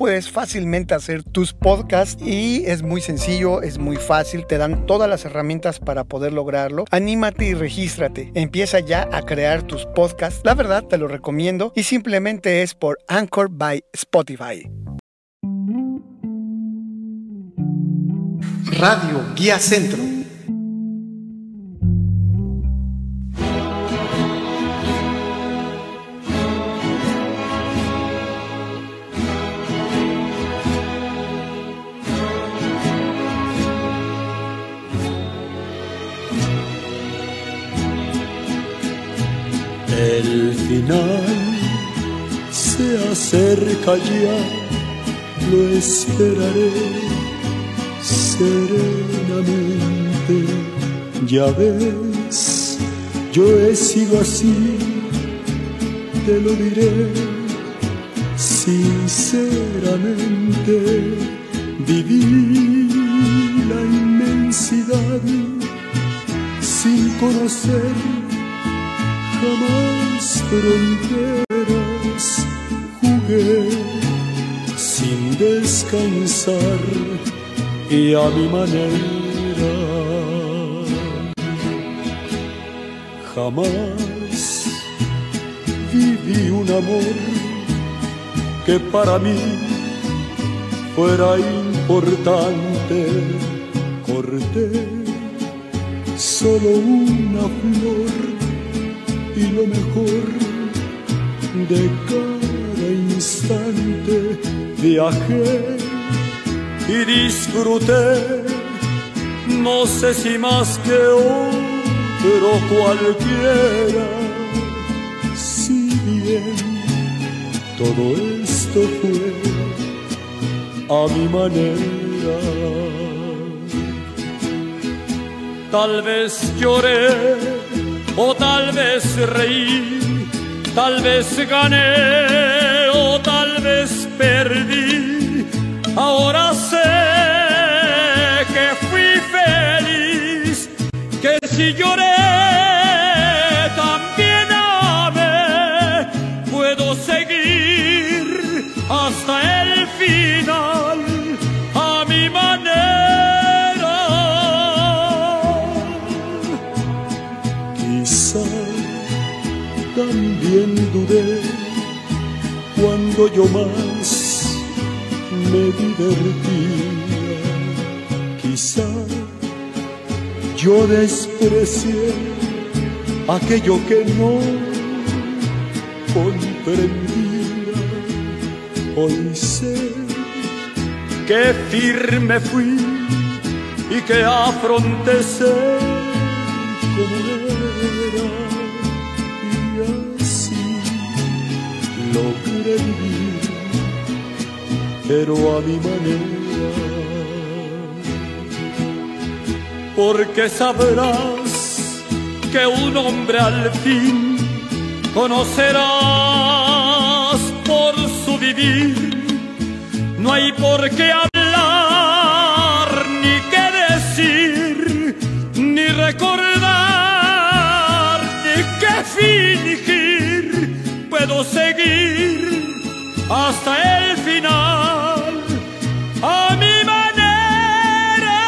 puedes fácilmente hacer tus podcasts y es muy sencillo, es muy fácil, te dan todas las herramientas para poder lograrlo. Anímate y regístrate. Empieza ya a crear tus podcasts. La verdad te lo recomiendo y simplemente es por Anchor by Spotify. Radio Guía Centro. Final se acerca ya, lo esperaré serenamente. Ya ves, yo he sido así, te lo diré sinceramente. Viví la inmensidad sin conocer jamás fronteras jugué sin descansar y a mi manera. Jamás viví un amor que para mí fuera importante. Corté solo una flor y lo mejor de cada instante viajé y disfruté, no sé si más que otro cualquiera, si bien todo esto fue a mi manera. Tal vez lloré o tal vez reí, tal vez gané o tal vez perdí. Ahora sé que fui feliz, que si lloré yo más me divertía. Quizá yo desprecié aquello que no comprendía. Hoy sé que firme fui y que afronté como era logré vivir, pero a mi manera. Porque sabrás que un hombre al fin conocerás por su vivir. No hay por qué hablar, ni qué decir, ni recordar, ni qué fingir. Seguir hasta el final. A mi manera.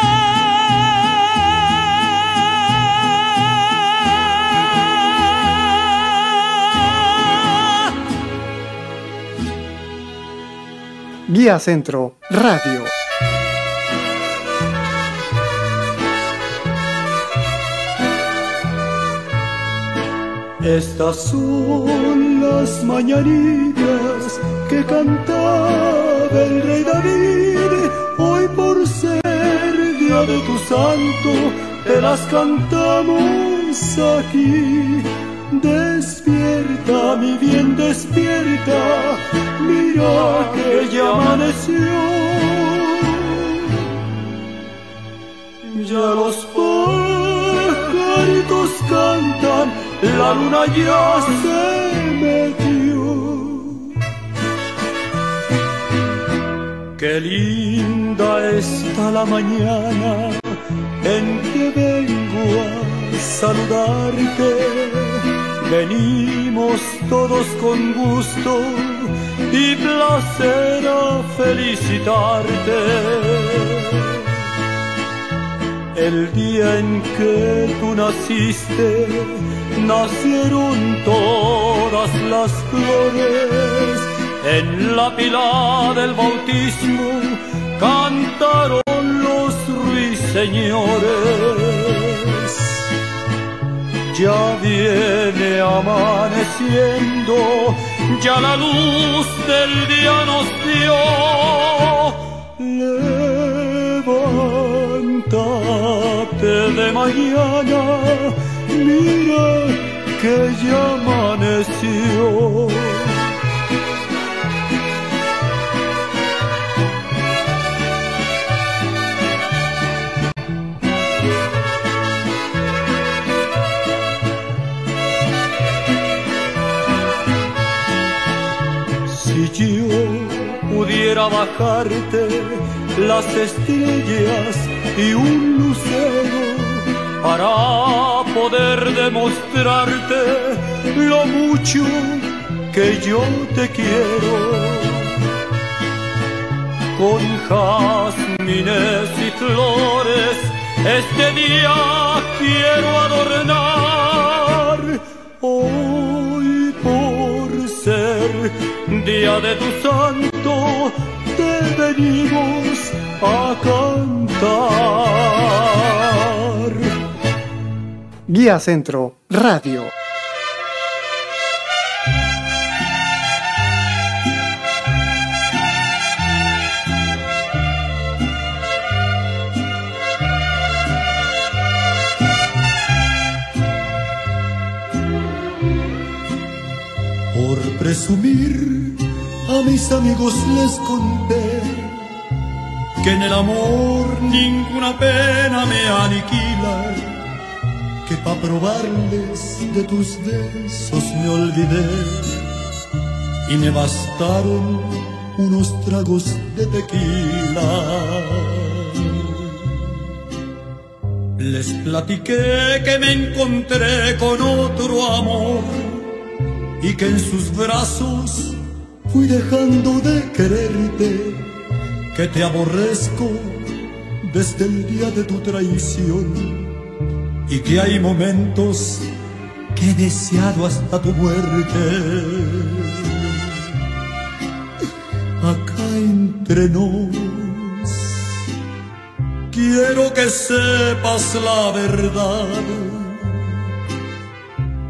Guía Centro Radio. Estas son las mañanitas que cantaba el rey David. Hoy por ser día de tu santo, te las cantamos aquí. Despierta, mi bien, despierta, mira que ya amaneció. Ya los pajaritos cantan, la luna ya se metió. Qué linda está la mañana en que vengo a saludarte. Venimos todos con gusto y placer a felicitarte. El día en que tú naciste, nacieron todas las flores. En la pila del bautismo cantaron los ruiseñores. Ya viene amaneciendo, ya la luz del día nos dio. Levántate de mañana, mira que ya amaneció. Si yo pudiera bajarte las estrellas y un lucero para poder demostrarte lo mucho que yo te quiero. Con jazmines y flores este día quiero adornar. Hoy por ser día de tu santo te venimos a cantar. Guía Centro Radio. Por presumir a mis amigos les conté que en el amor ninguna pena me aniquila, pa' probarles de tus besos me olvidé y me bastaron unos tragos de tequila. Les platiqué que me encontré con otro amor y que en sus brazos fui dejando de quererte, que te aborrezco desde el día de tu traición y que hay momentos que he deseado hasta tu muerte. Acá entre nos, quiero que sepas la verdad.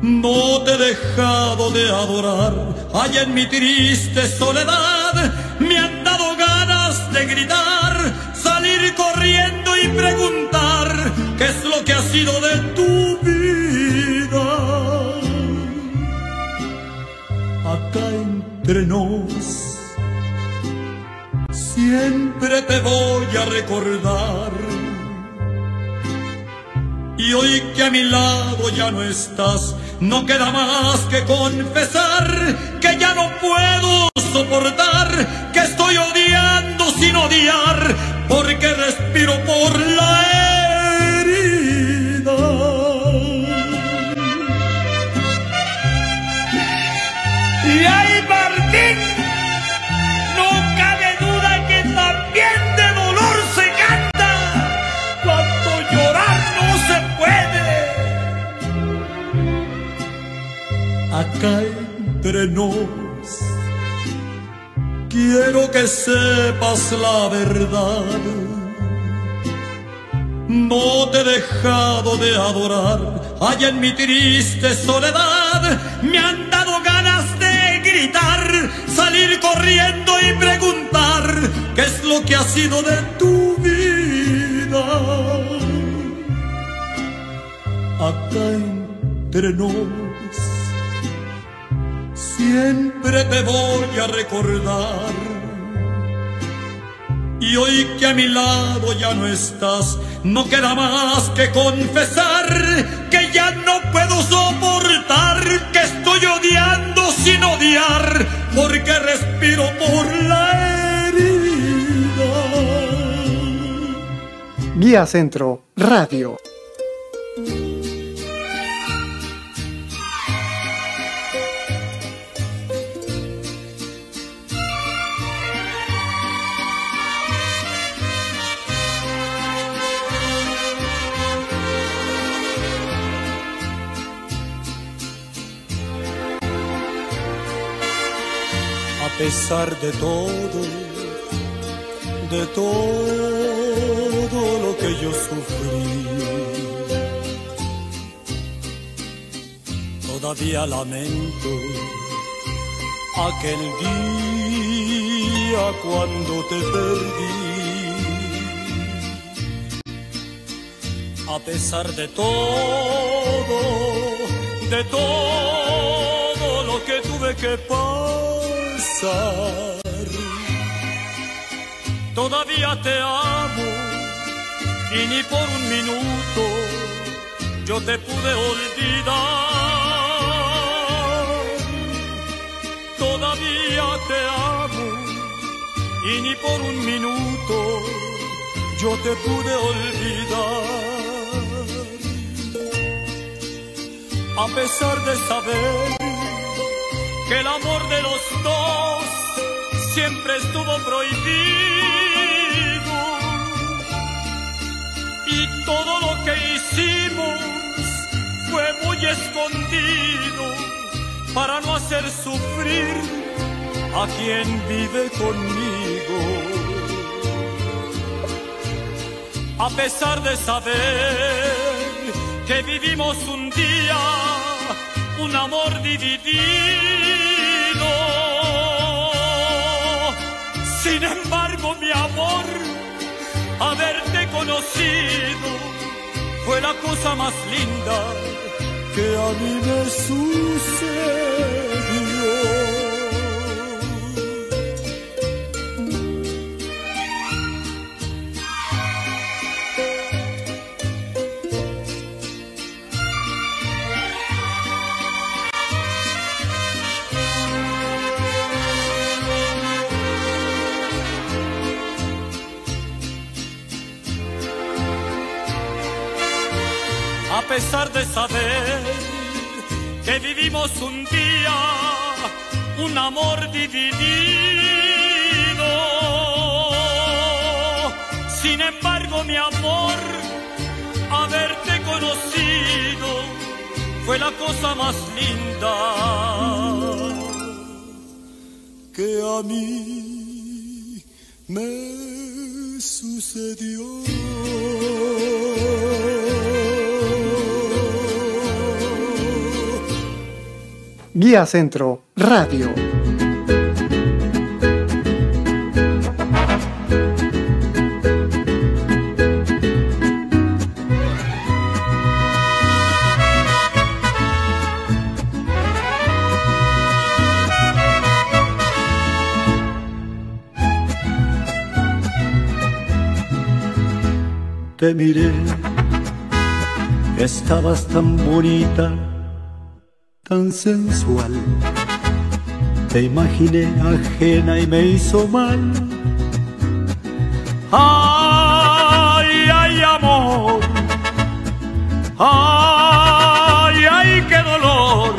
No te he dejado de adorar, allá en mi triste soledad me han dado ganas de gritar, salir corriendo y preguntar qué es lo que ha sido de tu vida. Acá entre nos, siempre te voy a recordar. Y hoy que a mi lado ya no estás, no queda más que confesar que ya no puedo soportar, que estoy odiando sin odiar, porque respiro por la entre nos, quiero que sepas la verdad. No te he dejado de adorar, allá en mi triste soledad me han dado ganas de gritar, salir corriendo y preguntar qué es lo que ha sido de tu vida. Acá entre nos, siempre te voy a recordar. Y hoy que a mi lado ya no estás, no queda más que confesar que ya no puedo soportar, que estoy odiando sin odiar, porque respiro por la herida. Guía Centro Radio. Pesar de todo, de todo lo que yo sufrí. Todavía lamento aquel día cuando te perdí. A pesar de todo, de todo lo que tuve que pasar, todavía te amo y ni por un minuto yo te pude olvidar. Todavía te amo y ni por un minuto yo te pude olvidar. A pesar de saber que el amor de los dos siempre estuvo prohibido y todo lo que hicimos fue muy escondido para no hacer sufrir a quien vive conmigo. A pesar de saber que vivimos un día un amor dividido, sin embargo mi amor, haberte conocido fue la cosa más linda que a mí me sucedió. Pesar de saber que vivimos un día un amor dividido. Sin embargo, mi amor, haberte conocido fue la cosa más linda que a mí me sucedió. Guía Centro Radio. Te miré, estabas tan bonita tan sensual. Te imaginé ajena y me hizo mal. Ay, ay, amor. Ay, ay, qué dolor.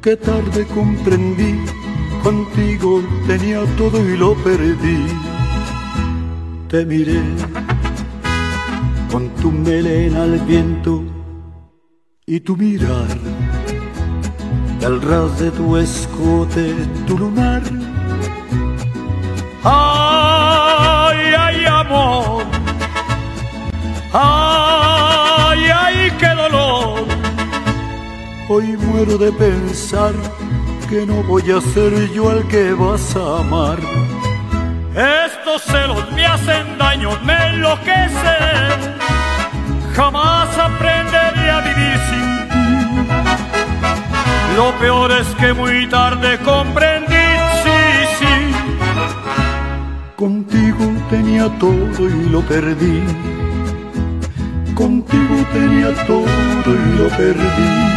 Qué tarde comprendí, contigo tenía todo y lo perdí. Te miré con tu melena al viento y tu mirar del ras de tu escote, tu lunar. Ay, ay, amor. Ay, ay, qué dolor. Hoy muero de pensar que no voy a ser yo el que vas a amar. Estos celos me hacen daño, me enloquecen. Jamás aprenderé a vivir sin lo peor es que muy tarde comprendí, sí, sí. Contigo tenía todo y lo perdí. Contigo tenía todo y lo perdí.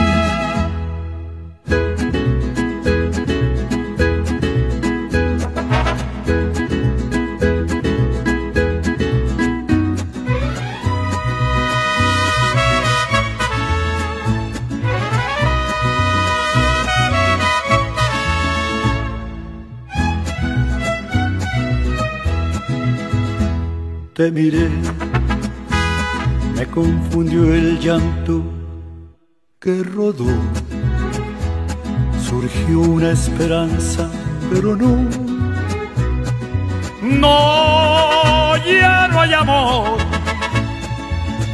Te miré, me confundió el llanto que rodó. Surgió una esperanza pero no. No, ya no hay amor.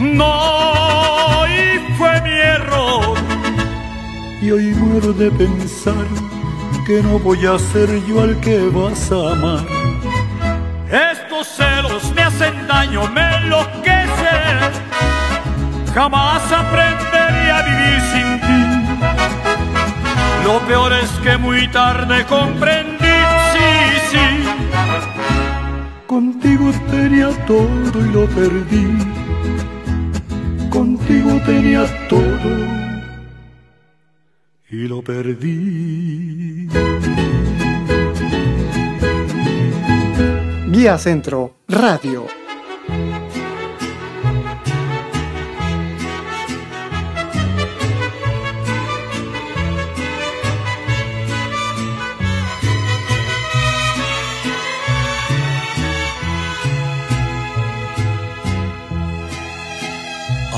No, y fue mi error. Y hoy muero de pensar que no voy a ser yo al que vas a amar. Estos celos me me enloquecen. Jamás aprenderé a vivir sin ti. Lo peor es que muy tarde comprendí, sí, sí. Contigo tenía todo y lo perdí. Contigo tenía todo y lo perdí. Guía Centro Radio.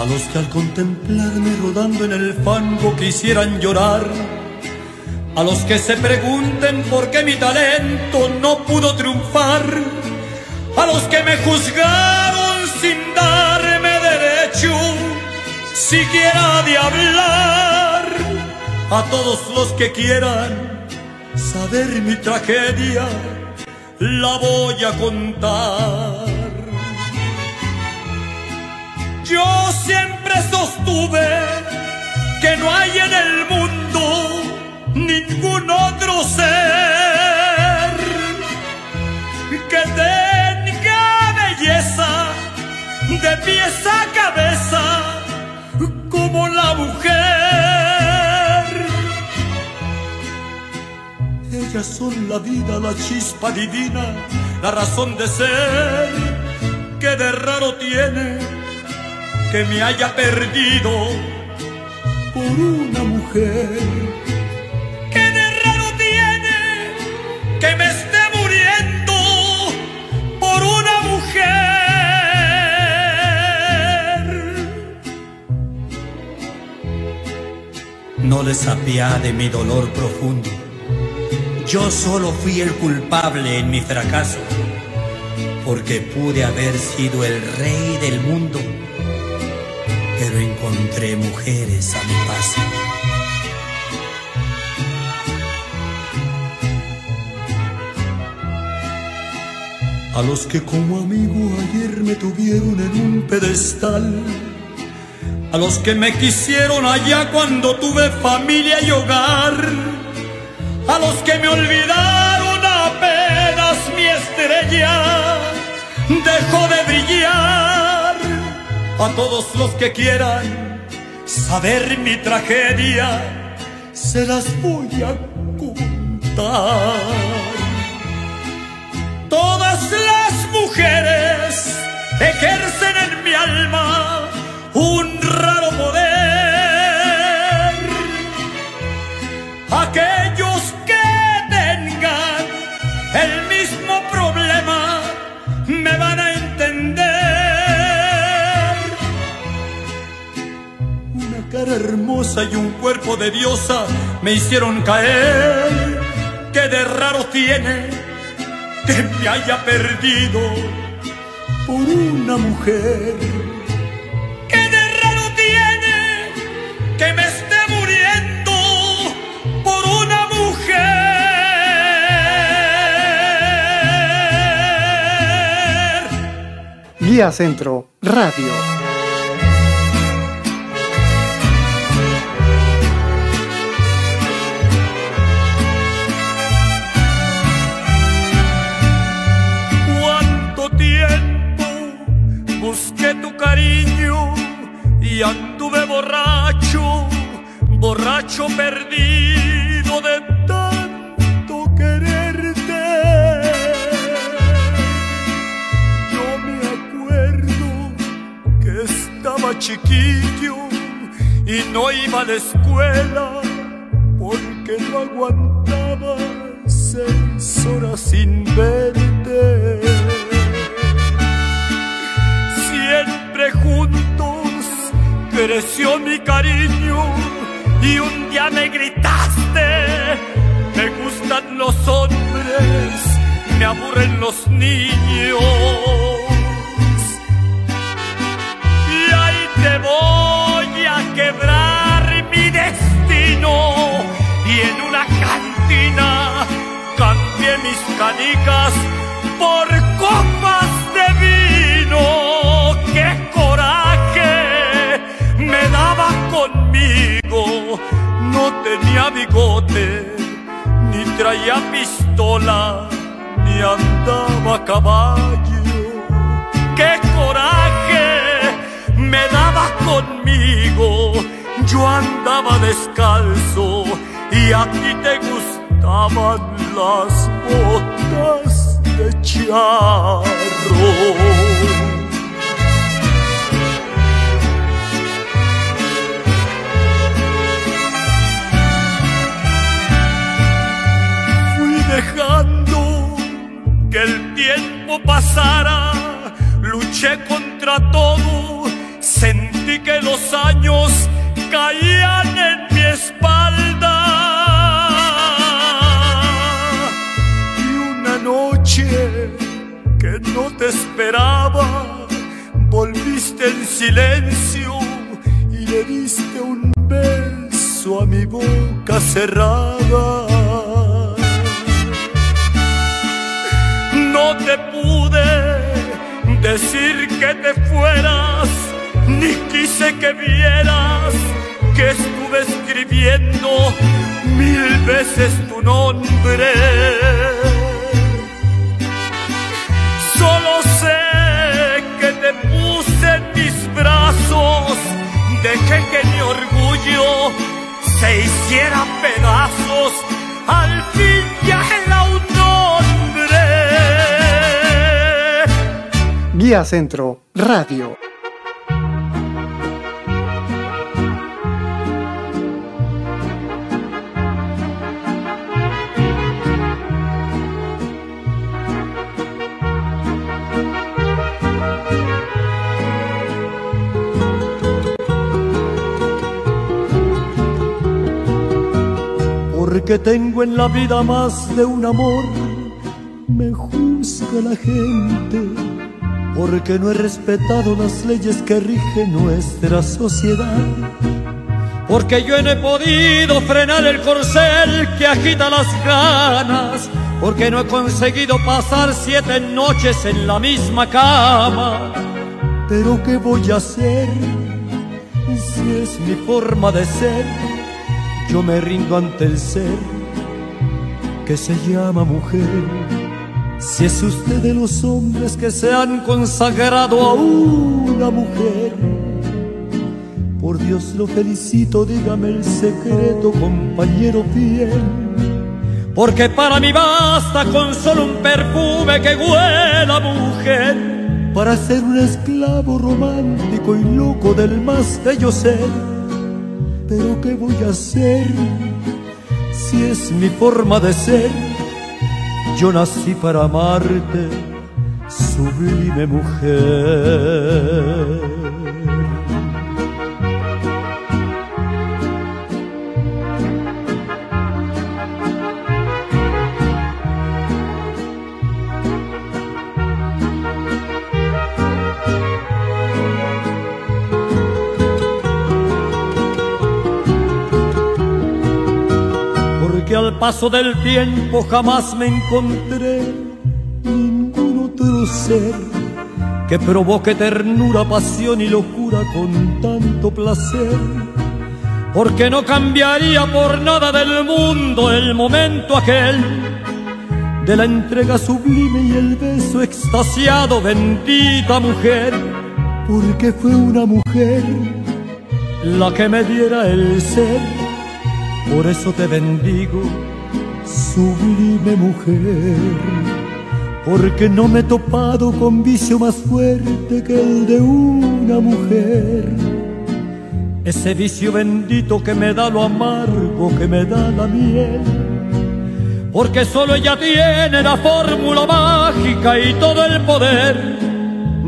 Los que al contemplarme rodando en el fango quisieran llorar. A los que se pregunten por qué mi talento no pudo triunfar. A los que me juzgaron sin darme derecho siquiera de hablar. A todos los que quieran saber mi tragedia, la voy a contar. Que no hay en el mundo ningún otro ser que tenga belleza de pies a cabeza como la mujer. Ellas son la vida, la chispa divina, la razón de ser que de raro tiene que me haya perdido por una mujer. ¿Qué de raro tiene que me esté muriendo por una mujer? No les apiade mi dolor profundo. Yo solo fui el culpable en mi fracaso, porque pude haber sido el rey del mundo pero encontré mujeres a mi paso. A los que como amigo ayer me tuvieron en un pedestal, a los que me quisieron allá cuando tuve familia y hogar, a los que me olvidaron apenas mi estrella. Dejó de brillar a todos los que quieran saber mi tragedia, se las voy a contar. Todas las mujeres ejercen en mi alma un raro poder. Hermosa y un cuerpo de diosa me hicieron caer. Que de raro tiene que me haya perdido por una mujer. Que de raro tiene que me esté muriendo por una mujer. Guía Centro Radio. Y anduve borracho, borracho perdido de tanto quererte. Yo me acuerdo que estaba chiquillo y no iba a la escuela porque no aguantaba seis horas sin verte juntos creció mi cariño y un día me gritaste, me gusta gustan los hombres, me aburren los niños. Y ahí te voy a quebrar mi destino. Y en una cantina cambié mis canicas por copas No tenía bigote, ni traía pistola, ni andaba a caballo. ¡Qué coraje me daba conmigo! Yo andaba descalzo y a ti te gustaban las botas de charro. Dejando que el tiempo pasara, luché contra todo, sentí que los años caían en mi espalda. Y una noche que no te esperaba, volviste en silencio y le diste un beso a mi boca cerrada. Que te fueras, ni quise que vieras que estuve escribiendo mil veces tu nombre. Solo sé que te puse en mis brazos, dejé que mi orgullo se hiciera pedazos, al fin Centro Radio. Porque tengo en la vida más de un amor, me juzga la gente porque no he respetado las leyes que rigen nuestra sociedad. Porque yo no he podido frenar el corcel que agita las ganas, porque no he conseguido pasar siete noches en la misma cama. Pero ¿qué voy a hacer si es mi forma de ser? Yo me rindo ante el ser que se llama mujer. Si es usted de los hombres que se han consagrado a una mujer, por Dios lo felicito, dígame el secreto, compañero fiel. Porque para mí basta con solo un perfume que huela mujer, para ser un esclavo romántico y loco del más bello ser. Pero ¿qué voy a hacer si es mi forma de ser? Yo nací para amarte, sublime mujer. Paso del tiempo jamás me encontré ningún otro ser que provoque ternura, pasión y locura con tanto placer. Porque no cambiaría por nada del mundo el momento aquel de la entrega sublime y el beso extasiado, bendita mujer, porque fue una mujer la que me diera el ser. Por eso te bendigo, sublime mujer, porque no me he topado con vicio más fuerte que el de una mujer. Ese vicio bendito que me da lo amargo, que me da la miel. Porque solo ella tiene la fórmula mágica y todo el poder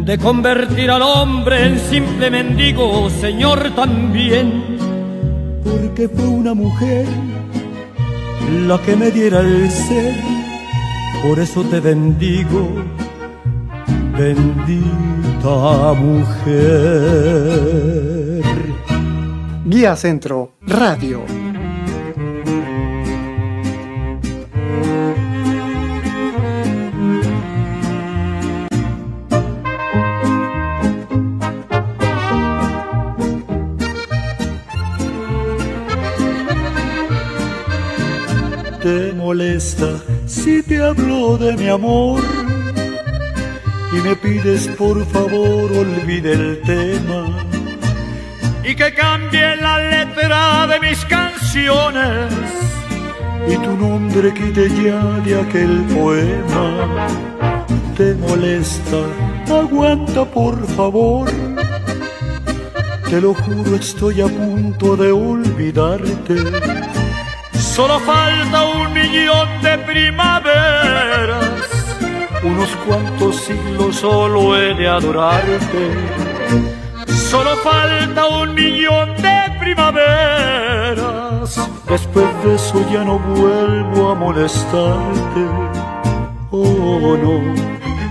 de convertir al hombre en simple mendigo, Señor también. Porque fue una mujer la que me diera el ser. Por eso te bendigo, bendita mujer. Guía Centro Radio. Molesta si te hablo de mi amor y me pides por favor olvide el tema y que cambie la letra de mis canciones y tu nombre quite ya de aquel poema. Te molesta, aguanta por favor. Te lo juro, estoy a punto de olvidarte Solo falta un millón de primaveras, unos cuantos siglos solo he de adorarte. Solo falta un millón de primaveras, después de eso ya no vuelvo a molestarte. Oh no,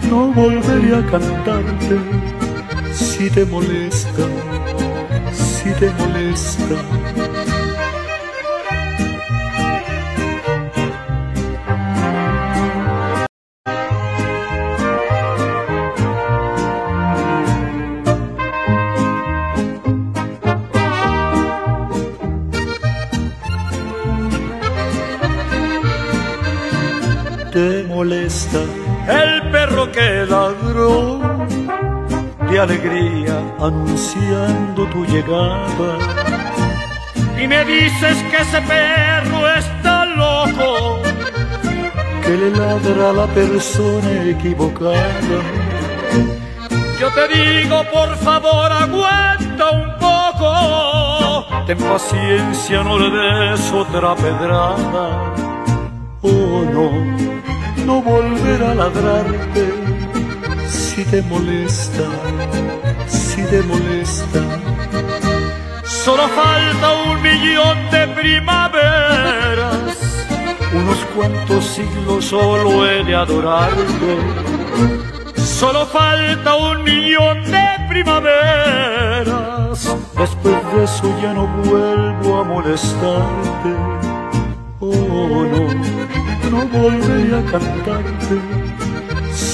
no volveré a cantarte si te molesta, si te molesta el perro que ladró de alegría anunciando tu llegada. Y me dices que ese perro está loco, que le ladra a la persona equivocada. Yo te digo, por favor, aguanta un poco, ten paciencia, no le des otra pedrada. Oh no si te molesta, si te molesta. Solo falta un millón de primaveras, unos cuantos siglos solo he de adorarte. Solo falta un millón de primaveras, después de eso ya no vuelvo a molestarte. Oh no no volveré a cantarte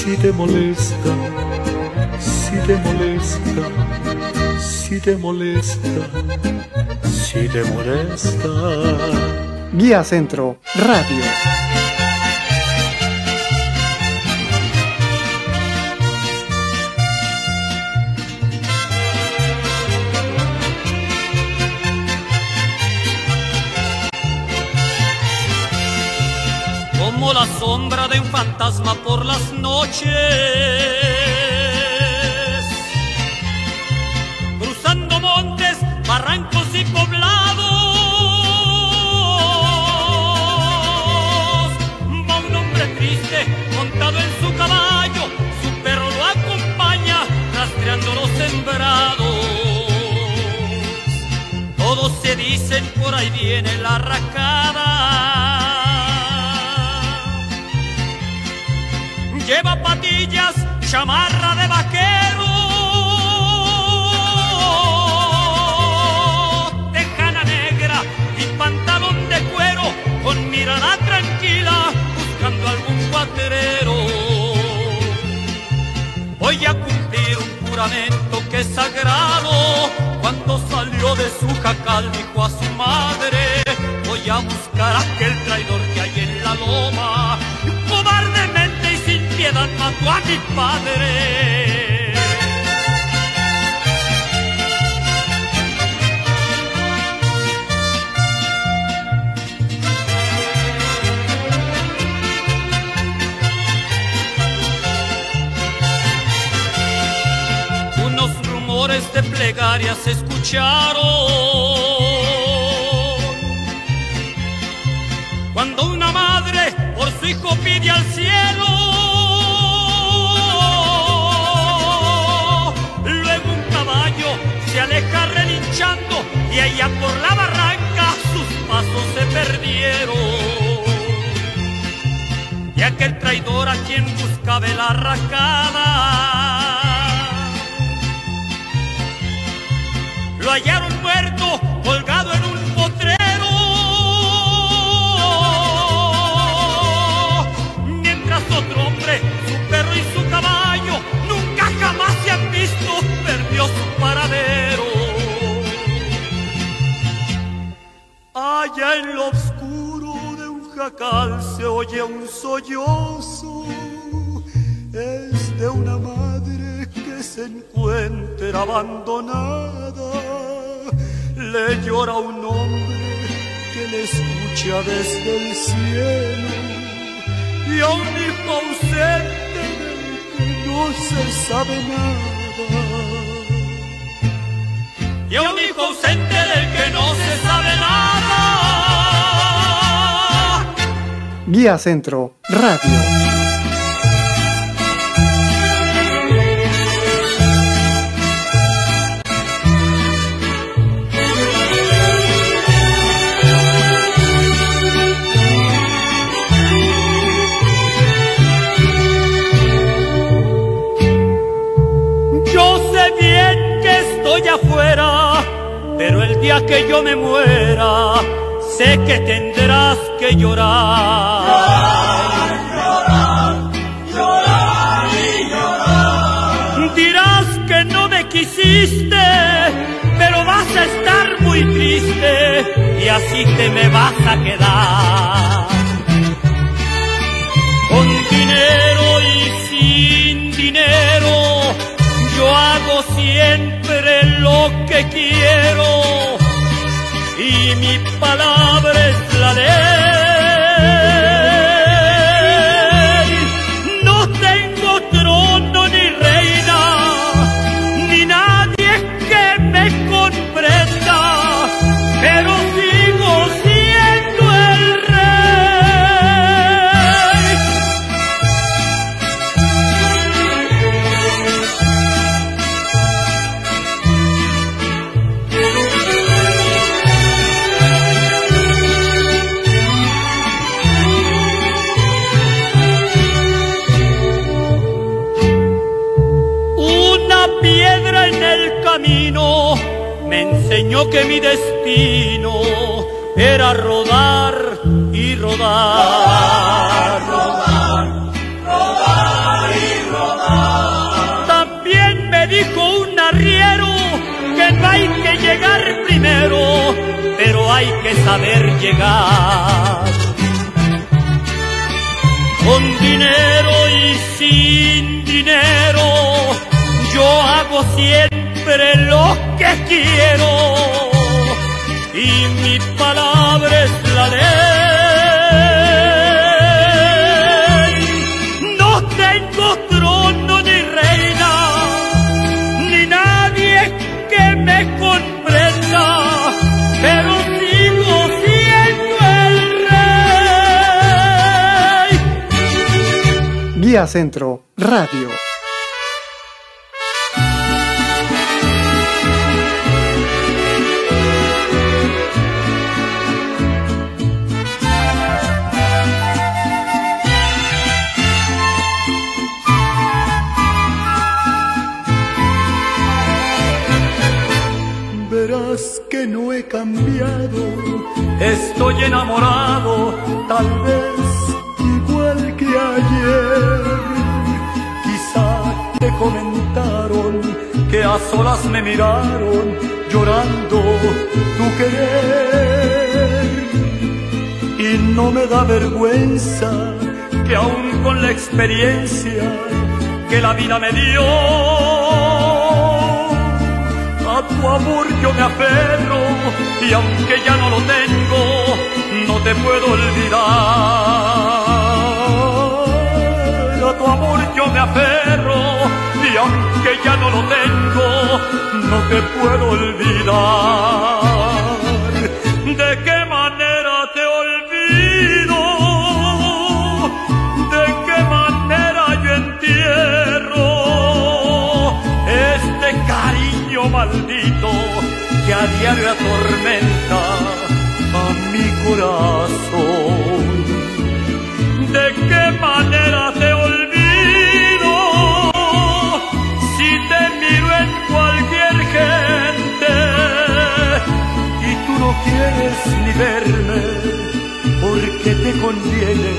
si te molesta, si te molesta, si te molesta, si te molesta. Guía Centro Radio. la sombra de un fantasma por las lleva patillas, chamarra de vaquero, tejana negra y pantalón de cuero, con mirada tranquila, buscando algún cuatrero. Voy a cumplir un juramento que es sagrado, cuando salió de su jacal dijo a su madre, voy a buscar a aquel traidor que hay en la loma, cobardemente piedad mató a mi padre. Unos rumores de plegarias se escucharon. Cuando una madre por su hijo pide al cielo se aleja relinchando y allá por la barranca sus pasos se perdieron. Y aquel traidor a quien buscaba la arracada lo hallaron muerto colgado en un potrero. Mientras otro hombre, su perro y su caballo se oye un sollozo. Es de una madre que se encuentra abandonada. Le llora un hombre que le escucha desde el cielo. Y a un hijo ausente del que no se sabe nada y a un hijo ausente del que no se sabe nada. Guía Centro Radio. Yo sé bien que estoy afuera, pero el día que yo me muera, sé que tendrás que llorar. Dirás que no me quisiste, pero vas a estar muy triste y así te me vas a quedar. Con dinero y sin dinero, yo hago siempre lo que quiero y mi palabra es la ley. Que mi destino era rodar y rodar. También me dijo un arriero que no hay que llegar primero, pero hay que saber llegar. Con dinero y sin dinero, yo hago siempre lo que quiero. Y mi palabra es la ley. No tengo trono ni reina, ni nadie que me comprenda, pero sigo siendo el rey. Guía Centro Radio. No he cambiado, Estoy enamorado, tal vez igual que ayer. Quizá te comentaron que a solas me miraron llorando tu querer. Y no me da vergüenza que aún con la experiencia que la vida me dio, a tu amor yo me aferro y aunque ya no lo tengo, no te puedo olvidar. A tu amor yo me aferro y aunque ya no lo tengo, no te puedo olvidar. la tormenta a mi corazón. ¿De qué manera te olvido si te miro en cualquier gente y tú no quieres ni verme porque te conviene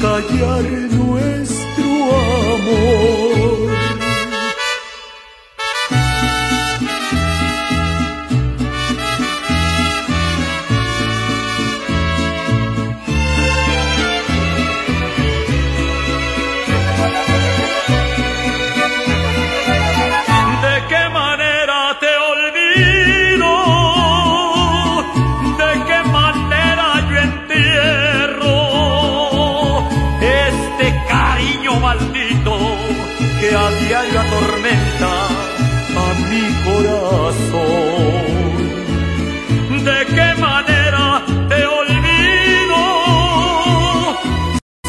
callar nuestro amor? Atormenta a mi corazón. ¿De qué manera te olvido?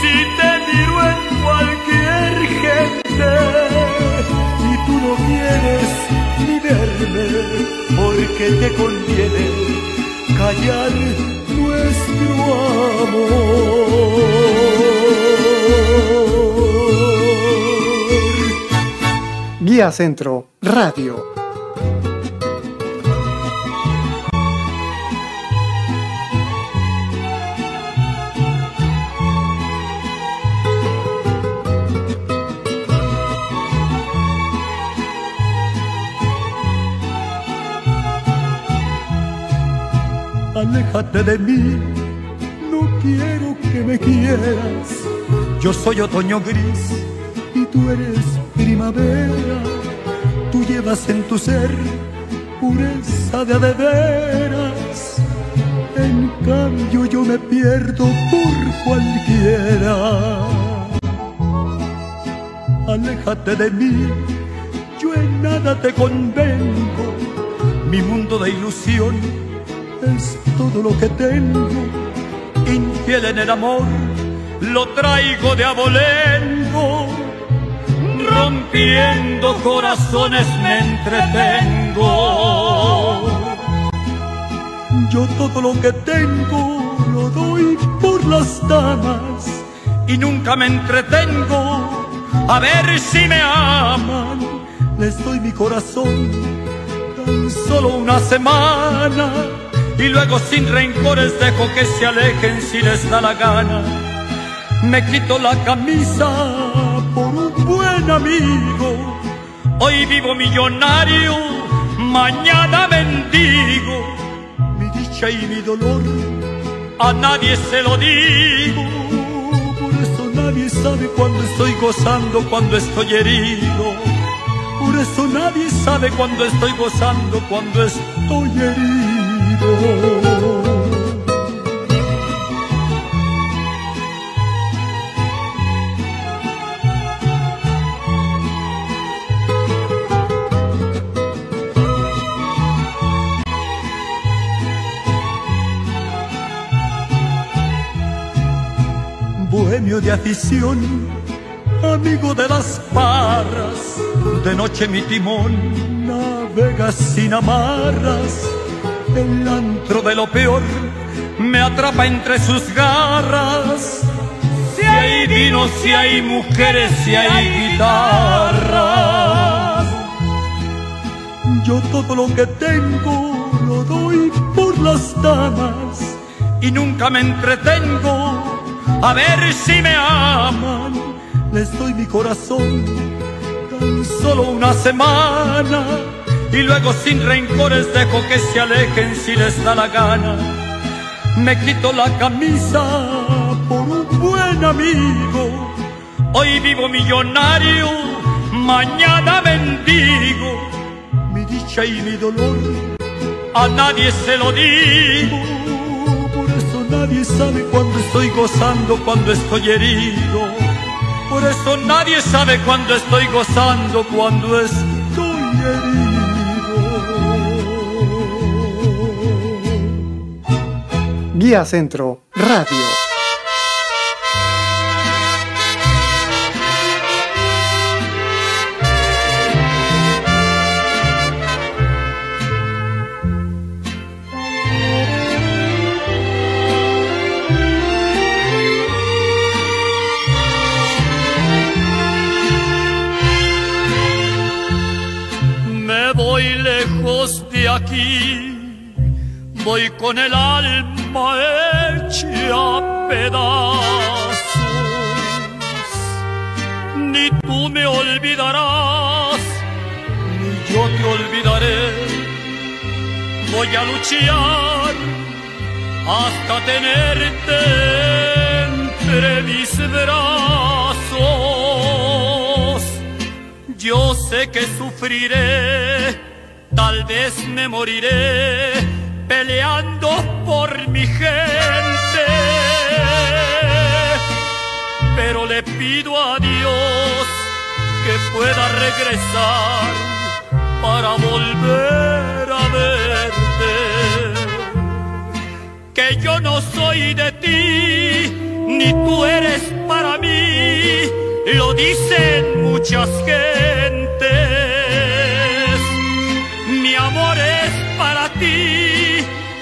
Si te miro en cualquier gente y tú no quieres ni verme, porque te conviene callar Centro Radio. Aléjate de mí, no quiero que me quieras. Yo soy otoño gris y tú eres primavera, tú llevas en tu ser pureza de adeveras. En cambio yo me pierdo por cualquiera. Aléjate de mí, yo en nada te convengo. Mi mundo de ilusión es todo lo que tengo. Infiel en el amor, lo traigo de abolengo rompiendo corazones me entretengo. Yo todo lo que tengo lo doy por las damas y nunca me entretengo a ver si me aman. Les doy mi corazón tan solo una semana y luego sin rencores dejo que se alejen si les da la gana. Me quito la camisa por un buen amigo. Hoy vivo millonario, mañana mendigo. Mi dicha y mi dolor a nadie se lo digo. Por eso nadie sabe cuando estoy gozando, cuando estoy herido. Por eso nadie sabe cuando estoy gozando, cuando estoy herido. De afición, amigo de las parras, de noche mi timón navega sin amarras, el antro de lo peor me atrapa entre sus garras. Si hay vino, si hay mujeres, si hay guitarras. Yo todo lo que tengo lo doy por las damas y nunca me entretengo a ver si me aman. Les doy mi corazón tan solo una semana y luego sin rencores dejo que se alejen si les da la gana. Me quito la camisa por un buen amigo. Hoy vivo millonario, mañana mendigo. Mi dicha y mi dolor a nadie se lo digo Nadie sabe cuando estoy gozando, cuando estoy herido. Por eso nadie sabe cuando estoy gozando, cuando estoy herido. Guía Centro Radio. Voy con el alma hecha pedazos. Ni tú me olvidarás, ni yo te olvidaré. Voy a luchar hasta tenerte entre mis brazos. Yo sé que sufriré, tal vez me moriré peleando por mi gente. Pero le pido a Dios que pueda regresar para volver a verte. Que yo no soy de ti, ni tú eres para mí, lo dicen muchas gentes.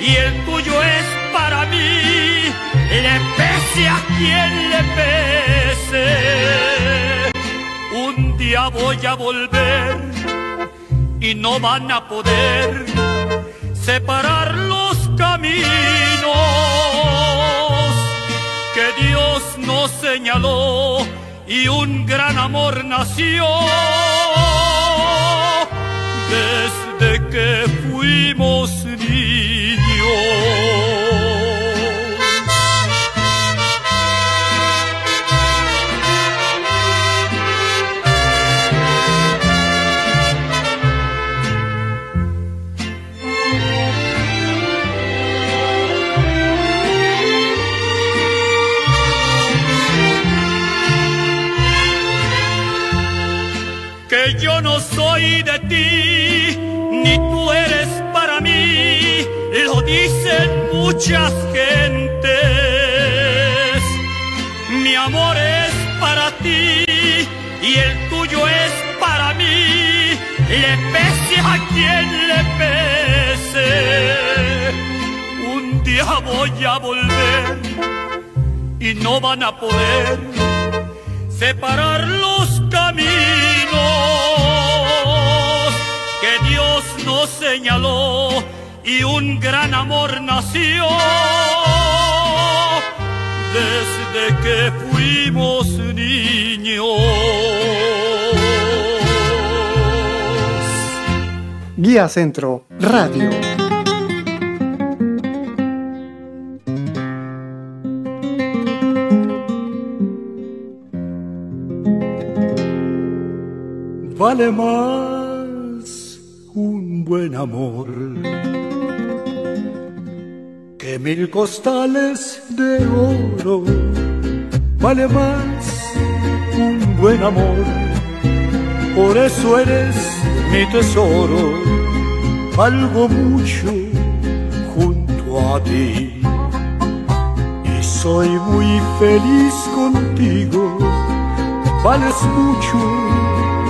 Y el tuyo es para mí, le pese a quien le pese. Un día voy a volver y no van a poder separar los caminos que Dios nos señaló y un gran amor nació desde que fuimos muchas gentes. Mi amor es para ti y el tuyo es para mí, le pese a quien le pese. Un día voy a volver y no van a poder separar y un gran amor nació desde que fuimos niños. Guía Centro Radio. Vale más un buen amor mil costales de oro. Vale más un buen amor, por eso eres mi tesoro. Valgo mucho junto a ti y soy muy feliz contigo. Vales mucho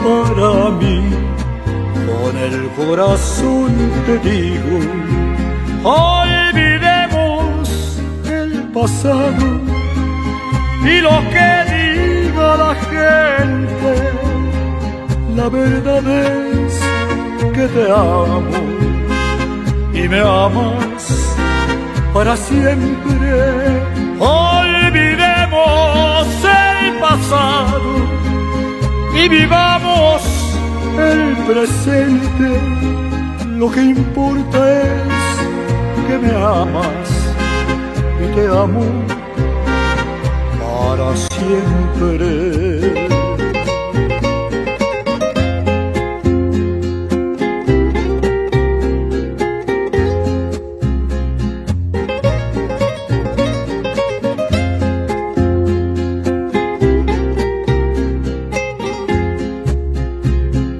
para mí, con el corazón te digo, el pasado y lo que diga la gente, la verdad es que te amo y me amas para siempre. Olvidemos el pasado y vivamos el presente. Lo que importa es que me amas te amo para siempre.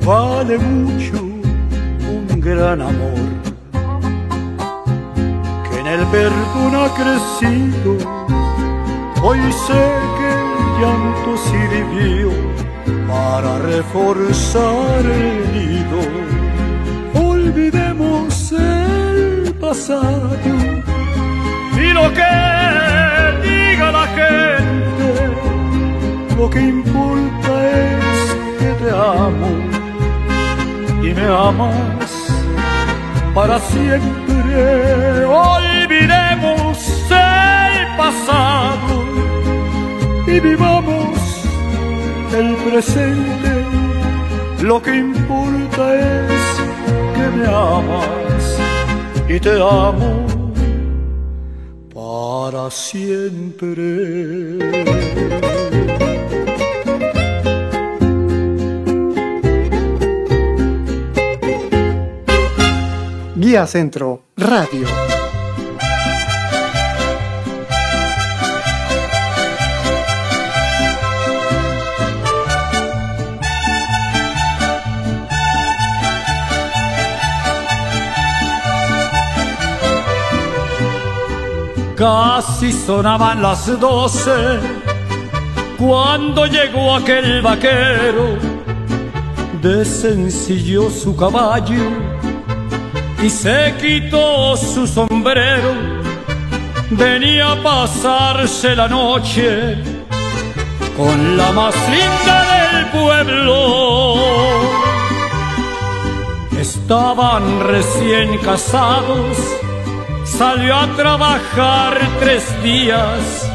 vale mucho un gran amor que en el perdón crecido. Hoy sé que el llanto sirvió para reforzar el nido. Olvidemos el pasado y lo que diga la gente. Lo que importa es que te amo y me amas para siempre. Vivamos el presente. Lo que importa es que me amas y te amo para siempre. Guía Centro Radio. Casi sonaban las doce cuando llegó aquel vaquero, desencilló su caballo y se quitó su sombrero. Venía a pasarse la noche con la más linda del pueblo. Estaban recién casados salió a trabajar tres días,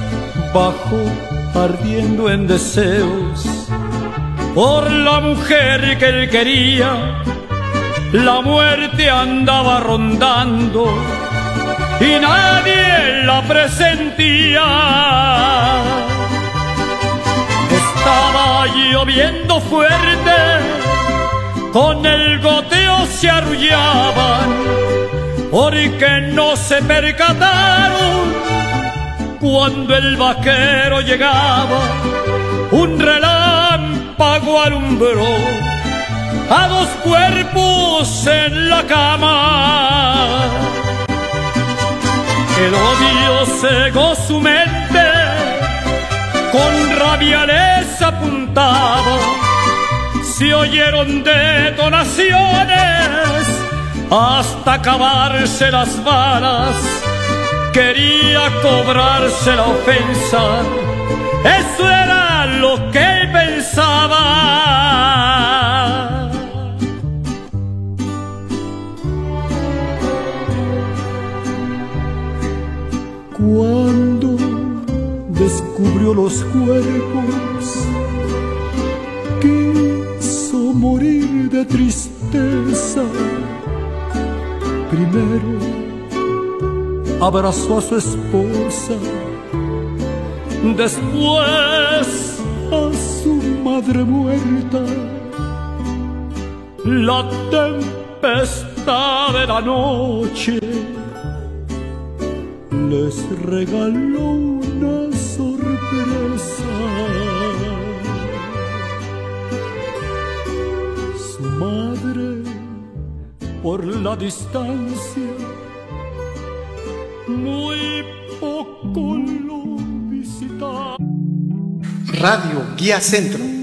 bajo ardiendo en deseos por la mujer que él quería. La muerte andaba rondando y nadie la presentía. Estaba lloviendo fuerte, con el goteo se arrullaban porque no se percataron cuando el vaquero llegaba, un relámpago alumbró a dos cuerpos en la cama. El odio cegó su mente, con rabia les apuntaba, se oyeron detonaciones hasta acabarse las balas. Quería cobrarse la ofensa, eso era lo que él pensaba. Cuando descubrió los cuerpos, quiso morir de tristeza Primero abrazó a su esposa, después a su madre muerta. La tempestad de la noche les regaló una sorpresa. Por la distancia, muy poco lo visita. Radio Guía Centro